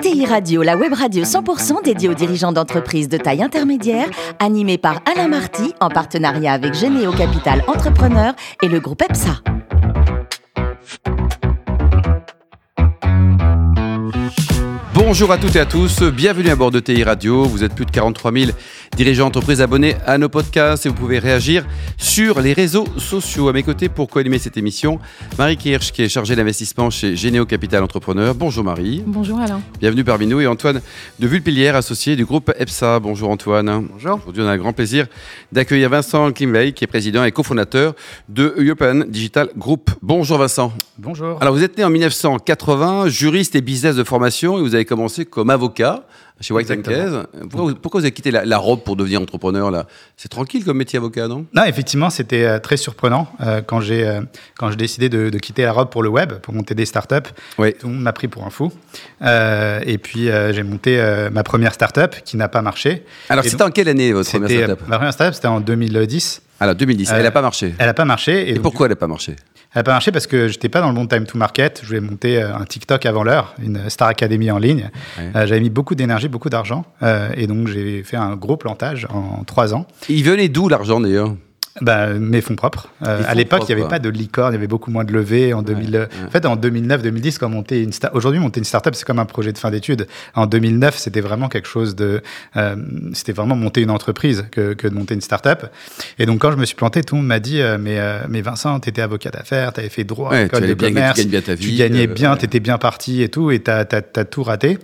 DTI Radio, la web radio 100% dédiée aux dirigeants d'entreprises de taille intermédiaire, animée par Alain Marty en partenariat avec Généo Capital Entrepreneur et le groupe EPSA. Bonjour à toutes et à tous, bienvenue à bord de TI Radio. Vous êtes plus de 43 000 dirigeants d'entreprise abonnés à nos podcasts et vous pouvez réagir sur les réseaux sociaux. À mes côtés pour co-animer cette émission, Marie Kirsch qui est chargée d'investissement chez Généo Capital Entrepreneur. Bonjour Marie. Bonjour Alain. Bienvenue parmi nous et Antoine de Vulpilière, associé du groupe EPSA. Bonjour Antoine. Bonjour. Aujourd'hui, on a le grand plaisir d'accueillir Vincent Klimwey qui est président et cofondateur de European Digital Group. Bonjour Vincent. Bonjour. Alors vous êtes né en 1980, juriste et business de formation et vous avez commencé comme avocat chez White Exactement. Pourquoi, vous- pourquoi vous avez quitté la, la robe pour devenir entrepreneur là? C'est tranquille comme métier avocat, non? Non, effectivement, c'était euh, très surprenant euh, quand j'ai euh, quand j'ai décidé de, de quitter la robe pour le web, pour monter des startups. Oui. Tout le monde m'a pris pour un fou. Euh, et puis j'ai monté ma première startup qui n'a pas marché. Alors c'était en quelle année votre première startup? ma première startup, c'était en 2010. Alors 2010, Euh, elle n'a pas marché. Elle n'a pas marché. Et donc, pourquoi elle n'a pas marché? Elle n'a pas marché parce que j'étais pas dans le bon time to market. Je voulais monter euh, un TikTok avant l'heure, une Star Academy en ligne. Ouais. Euh, J'avais mis beaucoup d'énergie, beaucoup d'argent. euh, et donc j'ai fait un gros plantage en trois ans. Il venait d'où l'argent d'ailleurs? Bah, mes fonds propres. Euh, à l'époque, il n'y avait pas de licorne, il y avait beaucoup moins de levées. En 2000, ouais. En fait, en 2009-2010, quand monter une sta- aujourd'hui, monter une startup, c'est comme un projet de fin d'études. En 2009, c'était vraiment quelque chose de. euh, c'était vraiment monter une entreprise que, que de monter une startup. Et donc, quand je me suis planté, tout le monde m'a dit euh, mais, euh, mais Vincent, tu étais avocat d'affaires, tu avais fait droit, Ouais, école tu de bien- commerce, tu gagnes bien ta vie, tu gagnais bien, tu étais bien parti et tout, et tu as, tout raté.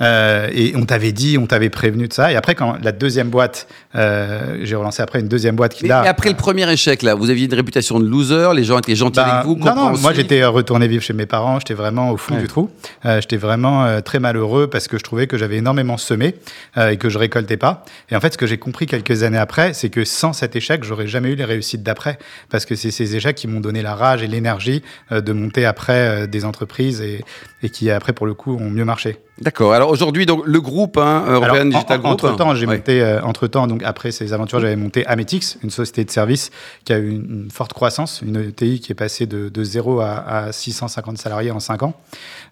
Et on t'avait dit, on t'avait prévenu de ça. Et après, quand la deuxième boîte, j'ai relancé après une deuxième boîte qui mais, là. après le premier échec là, vous aviez une réputation de loser, les gens étaient gentils Bah, avec vous, non, non, moi j'étais retourné vivre chez mes parents, j'étais vraiment au fond Ouais. du trou. Euh, j'étais vraiment euh, très malheureux parce que je trouvais que j'avais énormément semé euh, et que je récoltais pas. Et en fait, ce que j'ai compris quelques années après, c'est que sans cet échec, j'aurais jamais eu les réussites d'après parce que c'est ces échecs qui m'ont donné la rage et l'énergie de monter après des entreprises et, et qui après pour le coup ont mieux marché. D'accord. Alors aujourd'hui, donc le groupe hein, European Alors, Digital Group. Entre temps, j'ai Ouais. monté, entre temps, donc après ces aventures, j'avais monté Ametix, une société de services qui a eu une, une forte croissance, une ETI qui est passée de, de 0 à, à 650 salariés en 5 ans.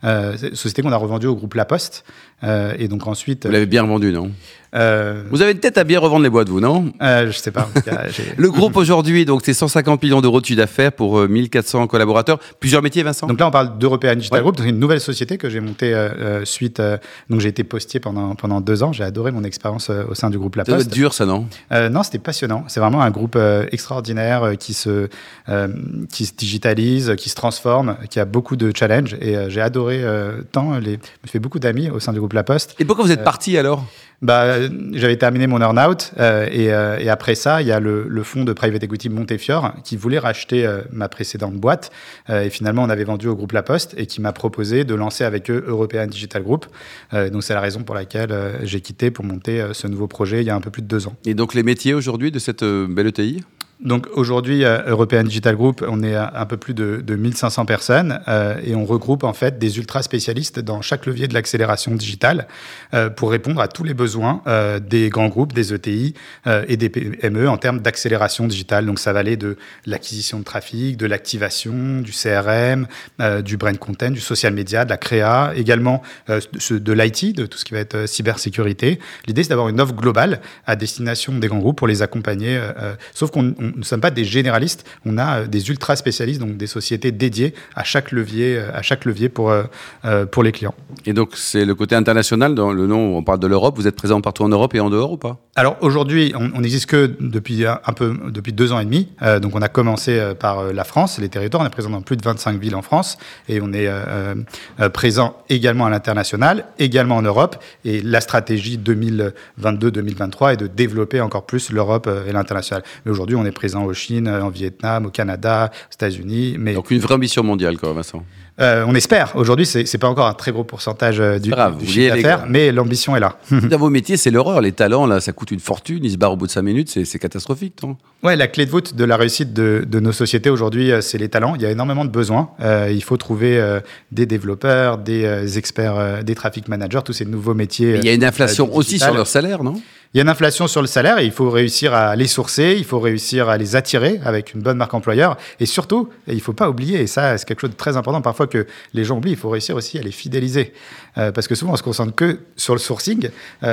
Euh, société qu'on a revendue au groupe La Poste. Euh, et donc ensuite, Vous l'avez bien vendu, non? Euh, Vous avez une tête à bien revendre les boîtes, vous, non euh, je sais pas. en tout cas, j'ai- Le groupe aujourd'hui, donc c'est 150 millions d'euros de chiffre d'affaires pour euh, 1400 collaborateurs. Plusieurs métiers, Vincent? Donc là, on parle d'European Digital Ouais. Group, donc une nouvelle société que j'ai montée euh, euh, suite. euh, donc j'ai été postier pendant pendant deux ans. J'ai adoré mon expérience euh, au sein du groupe La Ça doit être Poste. dur, ça, non? Euh, non, c'était passionnant. C'est vraiment un groupe euh, extraordinaire euh, qui se euh, qui se digitalise, qui se transforme, qui a beaucoup de challenges. Et euh, j'ai adoré euh, tant les. Je me fait beaucoup d'amis au sein du groupe La Poste. Et pourquoi vous êtes parti alors? Bah, euh, j'avais terminé mon earn-out euh, et, euh, et après ça, il y a le, le fonds de private equity Montefiore qui voulait racheter euh, ma précédente boîte et finalement on avait vendu au groupe La Poste et qui m'a proposé de lancer avec eux European Digital Group. Donc c'est la raison pour laquelle j'ai quitté pour monter ce nouveau projet il y a un peu plus de deux ans. Et donc les métiers aujourd'hui de cette belle ETI Donc aujourd'hui, euh, European Digital Group, on est à un peu plus de, de 1500 personnes euh, et on regroupe en fait des ultra spécialistes dans chaque levier de l'accélération digitale euh, pour répondre à tous les besoins euh, des grands groupes, des ETI euh, et des PME en termes d'accélération digitale. Donc ça va aller de l'acquisition de trafic, de l'activation, du CRM, euh, du brand content, du social media, de la créa, également de, l'IT, de tout ce qui va être cybersécurité. L'idée, c'est d'avoir une offre globale à destination des grands groupes pour les accompagner. sauf qu'on on- nous ne sommes pas des généralistes, on a euh, des ultra spécialistes, donc des sociétés dédiées à chaque levier, euh, à chaque levier pour, euh, pour les clients. Et donc c'est le côté international, dans le nom, on parle de l'Europe. Vous êtes présent partout en Europe et en dehors ou pas? Alors aujourd'hui, on n'existe que depuis un peu depuis deux ans et demi. Euh, donc on a commencé par la France, les territoires. On est présent dans plus de 25 villes en France et on est euh, présent également à l'international, également en Europe. Et la stratégie 2022-2023 est de développer encore plus l'Europe et l'international. Mais aujourd'hui, on est présent au Chine, en Vietnam, au Canada, aux États-Unis. Mais Donc une vraie ambition mondiale, quoi, Vincent. Euh, on espère. Aujourd'hui, c'est c'est pas encore un très gros pourcentage euh, du, grave, du chiffre d'affaires, mais l'ambition est là. Dans vos métiers, c'est l'horreur. Les talents, là, ça coûte une fortune. Ils se barrent au bout de 5 minutes. C'est catastrophique, non? Ouais, la clé de voûte de la réussite de, de nos sociétés aujourd'hui, euh, c'est les talents. Il y a énormément de besoins. Euh, il faut trouver euh, des développeurs, des experts, des traffic managers, tous ces nouveaux métiers. Il y a une inflation aussi sur leur salaire, non? Il y a une inflation sur le salaire et il faut réussir à les sourcer, il faut réussir à les attirer avec une bonne marque employeur. Et surtout, il ne faut pas oublier, et ça c'est quelque chose de très important parfois que les gens oublient, il faut réussir aussi à les fidéliser. parce que souvent, on se concentre que sur le sourcing,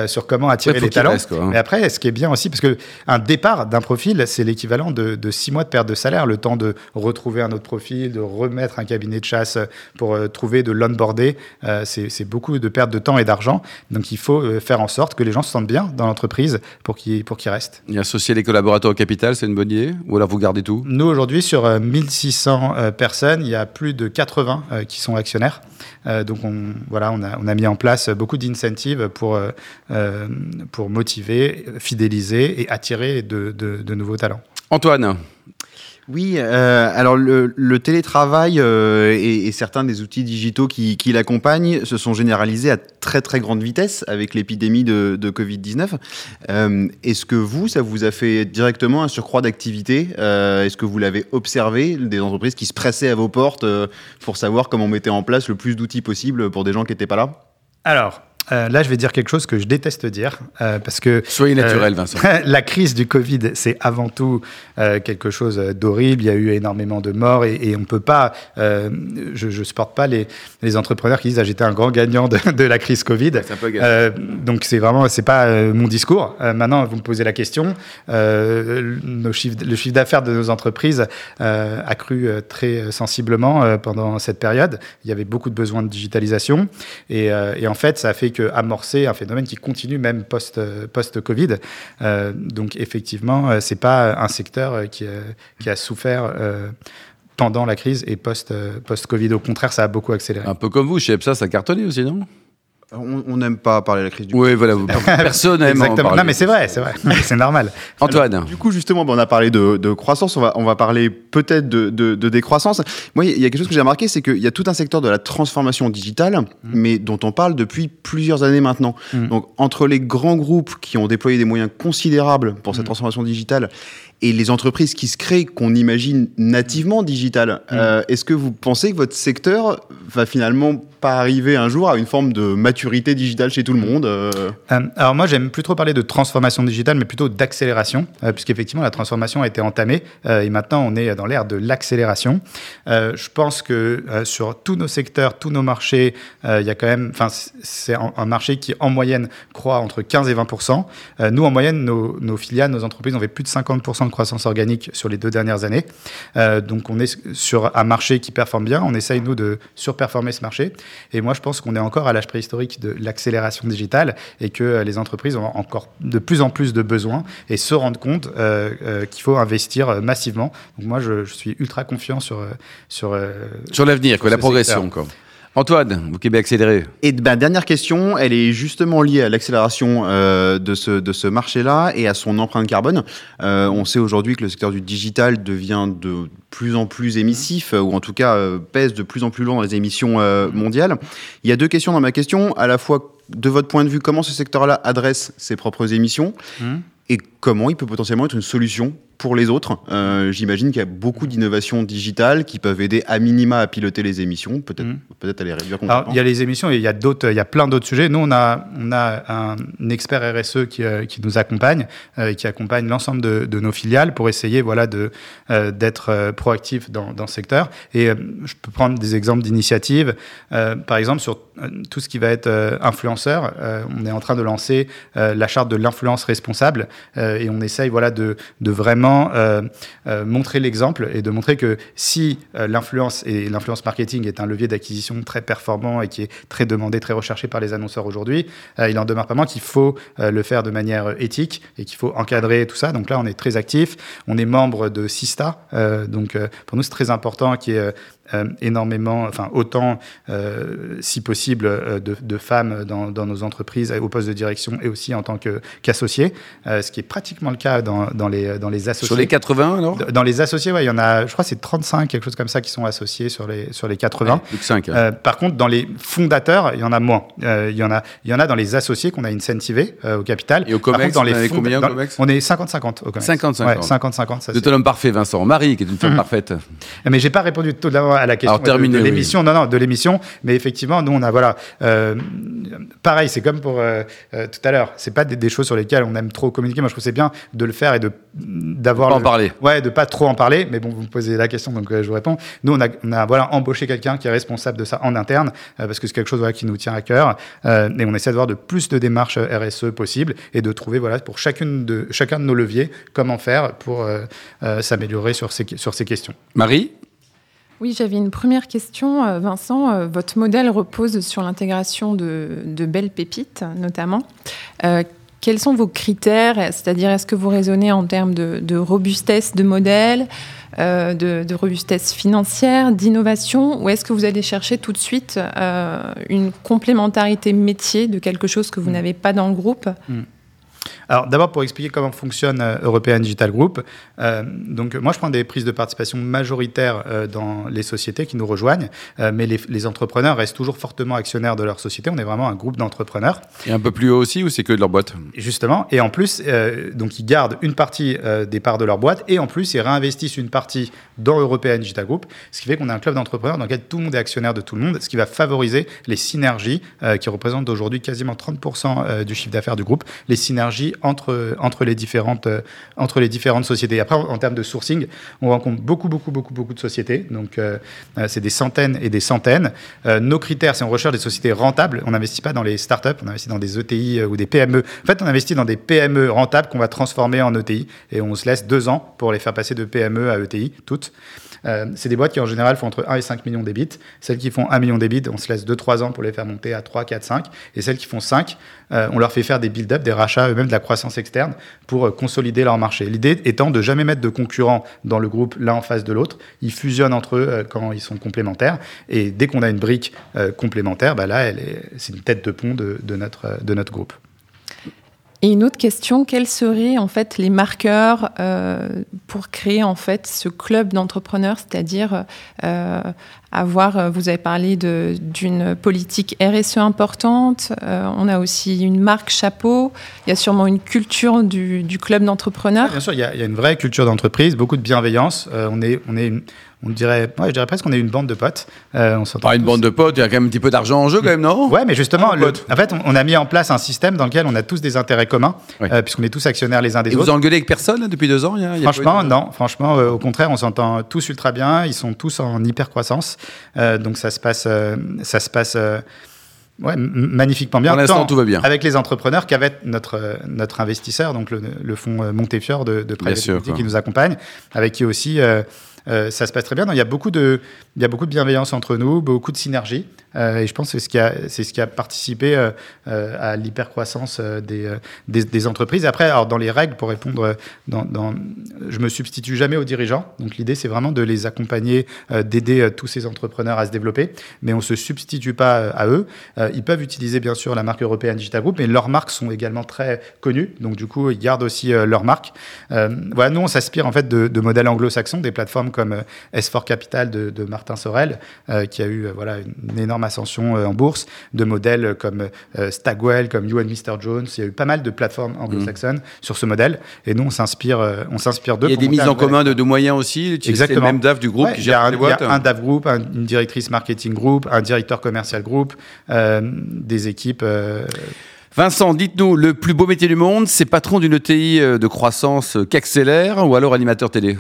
sur comment attirer les talents. Hein. Mais après, ce qui est bien aussi, parce que un départ d'un profil, c'est l'équivalent de, de, six mois de perte de salaire, le temps de retrouver un autre profil, de remettre un cabinet de chasse pour trouver de l'onboarder. c'est beaucoup de perte de temps et d'argent. Donc, il faut faire en sorte que les gens se sentent bien dans l'entreprise pour qu'ils qu'ils restent. Et associer les collaborateurs au capital, c'est une bonne idée? Ou alors vous gardez tout? Nous, aujourd'hui, sur 1600 euh, personnes, il y a plus de 80 euh, qui sont actionnaires. Euh, donc, on, voilà, on a, on a mis en place beaucoup d'incentives pour, pour motiver, fidéliser et attirer de, de nouveaux talents. Antoine oui, euh, alors le, le télétravail euh, et, et, certains des outils digitaux qui, qui l'accompagnent se sont généralisés à très très grande vitesse avec l'épidémie de, de Covid-19. Euh, Est-ce que vous, ça vous a fait directement un surcroît d'activité? Euh, Est-ce que vous l'avez observé, des entreprises qui se pressaient à vos portes euh, pour savoir comment on mettait en place le plus d'outils possible pour des gens qui n'étaient pas là? Alors, euh, là, je vais dire quelque chose que je déteste dire, euh, parce que... Soyez naturel, euh, Vincent. la crise du Covid, c'est avant tout euh, quelque chose d'horrible. Il y a eu énormément de morts et, et on ne peut pas... Euh, je ne supporte pas les, les, entrepreneurs qui disent ah, « j'étais un grand gagnant de, de la crise Covid euh, ». donc, c'est vraiment... c'est pas mon discours. maintenant, vous me posez la question. nos chiffres, le chiffre d'affaires de nos entreprises a cru très sensiblement pendant cette période. Il y avait beaucoup de besoins de digitalisation. Et, et en fait, ça a fait amorcer un phénomène qui continue même post, post-Covid. Euh, donc effectivement, euh, c'est pas un secteur qui, qui a souffert euh, pendant la crise et post, post-Covid. Au contraire, ça a beaucoup accéléré. Un peu comme vous, chez EPSA, ça a cartonné aussi, non? On n'aime pas parler de la crise du Oui, voilà, vous, personne n'aime en parler. Non, mais c'est vrai, c'est vrai, c'est normal. Antoine. Alors, du coup, justement, on a parlé de, de, croissance, on va, on va parler peut-être de, de, de, décroissance. Moi, il y a quelque chose que j'ai remarqué, c'est qu'il y a tout un secteur de la transformation digitale, mmh. mais dont on parle depuis plusieurs années maintenant. Mmh. Donc, entre les grands groupes qui ont déployé des moyens considérables pour cette mmh. transformation digitale et les entreprises qui se créent, qu'on imagine nativement digitales, euh, est-ce que vous pensez que votre secteur va finalement pas arriver un jour à une forme de maturité digitale chez tout le monde euh... Euh, Alors moi, j'aime plus trop parler de transformation digitale, mais plutôt d'accélération, euh, puisqu'effectivement, la transformation a été entamée euh, et maintenant, on est dans l'ère de l'accélération. Je pense que sur tous nos secteurs, tous nos marchés, il y a quand même, enfin, c'est un, marché qui, en moyenne, croît entre 15 et 20% Nous, en moyenne, nos, nos, filiales, nos entreprises ont fait plus de 50% de croissance organique sur les deux dernières années. donc, on est sur un marché qui performe bien. On essaye, nous, de surperformer ce marché. Et moi, je pense qu'on est encore à l'âge préhistorique de l'accélération digitale et que les entreprises ont encore de plus en plus de besoins et se rendent compte euh, euh, qu'il faut investir massivement. Donc moi, je, je suis ultra confiant sur sur euh, sur l'avenir, la progression. Quoi. Antoine, vous Québec accéléré. Et ben, dernière question, elle est justement liée à l'accélération euh, de ce, de ce marché-là et à son empreinte carbone. Euh, on sait aujourd'hui que le secteur du digital devient de plus en plus émissif, ou en tout cas euh, pèse de plus en plus loin dans les émissions euh, mondiales. Il y a deux questions dans ma question, à la fois de votre point de vue, comment ce secteur-là adresse ses propres émissions mmh. et comment il peut potentiellement être une solution pour les autres. Euh, J'imagine qu'il y a beaucoup d'innovations digitales qui peuvent aider à minima à piloter les émissions, peut-être mmh. peut à les réduire Alors, Il y a les émissions et il y a d'autres, il y a plein d'autres sujets. Nous, on a, on a un expert RSE qui, euh, qui nous accompagne euh, et qui accompagne l'ensemble de, de, nos filiales pour essayer voilà, de, euh, d'être proactif dans, dans ce secteur. Et je peux prendre des exemples d'initiatives. par exemple, sur tout ce qui va être influenceur, on est en train de lancer la charte de l'influence responsable et on essaye voilà, de, de vraiment euh, euh, montrer l'exemple et de montrer que si euh, l'influence et l'influence marketing est un levier d'acquisition très performant et qui est très demandé, très recherché par les annonceurs aujourd'hui, euh, il en demeure pas moins qu'il faut euh, le faire de manière éthique et qu'il faut encadrer tout ça. Donc là, on est très actif. On est membre de Sista. donc pour nous, c'est très important ait euh, énormément, enfin autant, euh, si possible, euh, de, de, femmes dans, dans, nos entreprises au poste de direction et aussi en tant qu'associés, qu ce qui est pratiquement le cas dans, dans, les, dans les associés. Sur les 80 alors? Dans les associés, ouais, il y en a, je crois c'est 35, quelque chose comme ça, qui sont associés sur les, sur les 80. Ouais, plus que 5. Hein. par contre, dans les fondateurs, il y en a moins. il, y en a, il y en a dans les associés qu'on a incentivé au capital. Et au COMEX, contre, dans les combien dans, On est 50-50 au COMEX. 50-50. Ouais, 50-50. De ton homme parfait, Vincent. Marie, qui est une femme mmh. parfaite. Mais j'ai pas répondu tout d'abord à la question Alors, terminé, de, l'émission. Non, non, de l'émission. Mais effectivement, nous, on a voilà. euh, pareil, c'est comme pour euh, euh, tout à l'heure. C'est pas des, des choses sur lesquelles on aime trop communiquer. Moi, je trouve c'est bien de le faire et de d'avoir en le- parler. Ouais, de pas trop en parler. Mais bon, vous me posez la question, donc euh, je vous réponds. Nous, on a, on a voilà embauché quelqu'un qui est responsable de ça en interne parce que c'est quelque chose voilà, qui nous tient à cœur. Et on essaie de voir de plus de démarches RSE possibles et de trouver voilà pour chacune de chacun de nos leviers comment faire pour s'améliorer sur ces sur ces questions. Marie? Oui, j'avais une première question. Euh, Vincent, euh, votre modèle repose sur l'intégration de, de belles pépites, notamment. Euh, quels sont vos critères? C'est-à-dire, est-ce que vous raisonnez en termes de, de robustesse de modèle, euh, de, de robustesse financière, d'innovation, ou est-ce que vous allez chercher tout de suite euh, une complémentarité métier de quelque chose que vous n'avez pas dans le groupe? Alors d'abord pour expliquer comment fonctionne euh, European Digital Group, euh, donc moi je prends des prises de participation majoritaires euh, dans les sociétés qui nous rejoignent, euh, mais les, les entrepreneurs restent toujours fortement actionnaires de leur société. On est vraiment un groupe d'entrepreneurs. Et un peu plus haut aussi ou c'est que de leur boîte? Justement, et en plus, donc ils gardent une partie des parts de leur boîte et en plus ils réinvestissent une partie dans European Digital Group, ce qui fait qu'on a un club d'entrepreneurs dans lequel tout le monde est actionnaire de tout le monde, ce qui va favoriser les synergies qui représentent aujourd'hui quasiment 30% euh, du chiffre d'affaires du groupe, les synergies entre, les différentes, euh, entre les différentes sociétés. Après, en, termes de sourcing, on rencontre beaucoup, beaucoup, beaucoup, beaucoup de sociétés, donc euh, euh, c'est des centaines et des centaines. Nos critères, c'est on recherche des sociétés rentables, on n'investit pas dans les startups, on investit dans des ETI ou des PME. En fait, on investit dans des PME rentables qu'on va transformer en ETI et on se laisse deux ans pour les faire passer de PME à ETI, toutes. C'est des boîtes qui en général font entre 1 et 5 millions d'ébits. Celles qui font 1 million d'ébits, on se laisse 2-3 ans pour les faire monter à 3, 4, 5. Et celles qui font 5, euh, on leur fait faire des build-up, des rachats, eux-mêmes de la croissance externe pour euh, consolider leur marché. L'idée étant de jamais mettre de concurrents dans le groupe l'un en face de l'autre. Ils fusionnent entre eux euh, quand ils sont complémentaires. Et dès qu'on a une brique euh, complémentaire, bah là, c'est une tête de pont de, notre, de notre groupe. Et une autre question, quels seraient en fait les marqueurs pour créer en fait ce club d'entrepreneurs, c'est-à-dire euh, avoir, euh, vous avez parlé d'une politique RSE importante, euh, on a aussi une marque chapeau, il y a sûrement une culture du, du club d'entrepreneurs. Bien sûr, il y, a, il y a une vraie culture d'entreprise, beaucoup de bienveillance. Euh, on est, on est, une- on dirait, ouais, je dirais presque qu'on est une bande de potes. Euh, on s'entend Pas une tous. bande de potes, il y a quand même un petit peu d'argent en jeu quand même, non? Ouais, mais justement, Ah, le- en fait, on, on a mis en place un système dans lequel on a tous des intérêts communs, euh, puisqu'on est tous actionnaires les uns des Et vous autres. engueulez avec personne là, depuis deux ans il y a- il y a Franchement, de- non. Franchement, euh, au contraire, on s'entend tous ultra bien. Ils sont tous en hyper croissance, Euh, donc ça se passe, euh, ça se passe. euh, Ouais, magnifiquement bien. Pour l'instant, tant tout va bien. Avec les entrepreneurs qu'avec notre, notre investisseur, donc le, le fonds Montefiore de, de sûr, qui nous accompagne, avec qui aussi euh, euh, ça se passe très bien. Donc, il, y a beaucoup de, il y a beaucoup de bienveillance entre nous, beaucoup de synergie. Euh, et je pense que c'est ce qui a, ce qui a participé euh, euh, à l'hypercroissance des, des, des entreprises. Après, alors, dans les règles, pour répondre, dans, dans, je me substitue jamais aux dirigeants. Donc l'idée, c'est vraiment de les accompagner, d'aider tous ces entrepreneurs à se développer. Mais on se substitue pas à eux. Ils peuvent utiliser bien sûr la marque européenne Digital Group, mais leurs marques sont également très connues. Donc du coup, ils gardent aussi leur marque. Voilà, nous, on s'inspire en fait de, modèles anglo-saxons, des plateformes comme euh, S4 Capital de, Martin Sorel, qui a eu voilà une énorme ascension euh, en bourse, de modèles comme euh, Stagwell, comme You and Mr Jones. Il y a eu pas mal de plateformes anglo-saxonnes sur ce modèle. Et nous, on s'inspire, euh, on s'inspire d'eux. Il y a des mises en commun de, de moyens aussi. C'est le Exactement. même DAF du groupe Ouais, qui gère un, il y a boîtes. un DAF Group, un- une directrice marketing group, un directeur commercial group, euh, des équipes. euh, Vincent, dites-nous, le plus beau métier du monde, c'est patron d'une ETI de croissance euh, qui accélère ou alors animateur télé?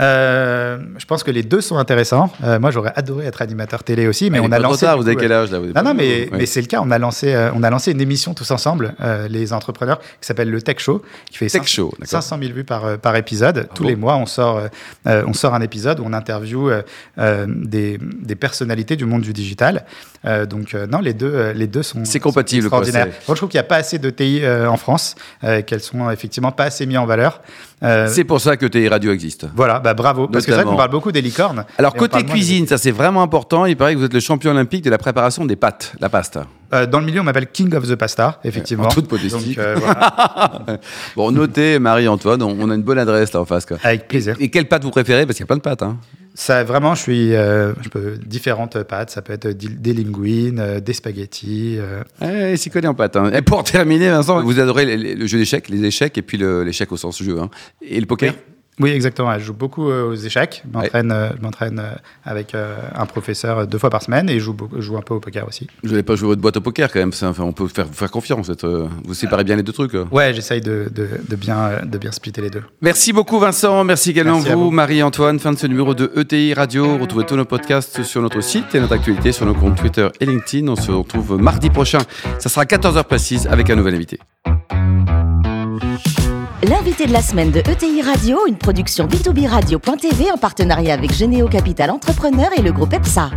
Euh, je pense que les deux sont intéressants. Euh, moi, j'aurais adoré être animateur télé aussi, mais on a lancé. tard, vous avez quel euh, âge là vous Non, non, mais, Ouais. mais c'est le cas. On a lancé, euh, on a lancé une émission tous ensemble, euh, les entrepreneurs, qui s'appelle le Tech Show, qui fait Tech 500 Show, d'accord. 500 000 vues par, par épisode. Tous bon les mois, on sort, on sort un épisode où on interviewe euh, euh, des, des personnalités du monde du digital. Euh, donc, non, les deux, les deux sont, C'est compatible, quoi, c'est- Moi, je trouve qu'il n'y a pas assez de TI euh, en France, euh, qu'elles sont effectivement pas assez mises en valeur. Euh, C'est pour ça que TI Radio existe. voilà, bah bravo. Parce que c'est vrai qu'on parle beaucoup des licornes. Alors et côté des- cuisine, ça c'est vraiment important. Il paraît que vous êtes le champion olympique de la préparation des pâtes, la pasta. Euh, dans le milieu, on m'appelle King of the Pasta, effectivement. En toute modestie. Donc, euh, voilà, Bon, notez Marie-Antoine, on on a une bonne adresse là en face. Quoi. avec plaisir. Et quelle pâte vous préférez? Parce qu'il y a plein de pâtes. Hein. Ça, vraiment, je suis, euh, je peux différentes pâtes. Ça peut être des, des linguines, euh, des spaghettis. euh. Eh, il s'y connaît en pâtes. hein. Et pour terminer, Vincent, vous adorez les- les- le jeu d'échecs, les échecs et puis le- l'échec au sens jeu. hein. Et le poker? Oui, exactement. Je joue beaucoup euh, aux échecs. Je m'entraîne, euh, je m'entraîne euh, avec euh, un professeur deux fois par semaine et je joue, beaucoup- je joue un peu au poker aussi. Vous n'allez pas jouer votre boîte au poker quand même. Enfin, on peut faire, vous faire confiance. vous euh, séparez bien les deux trucs. Ouais, j'essaye de, de, de bien, de bien splitter les deux. Merci beaucoup Vincent, merci également Merci à vous, vous. Marie-Antoine. Fin de ce numéro de ETI Radio. Retrouvez tous nos podcasts sur notre site et notre actualité sur nos comptes Twitter et LinkedIn. On se retrouve mardi prochain. Ça sera 14h précise avec un nouvel invité. L'invité de la semaine de ETI Radio, une production b2b radio.tv en partenariat avec Généo Capital Entrepreneur et le groupe EPSA.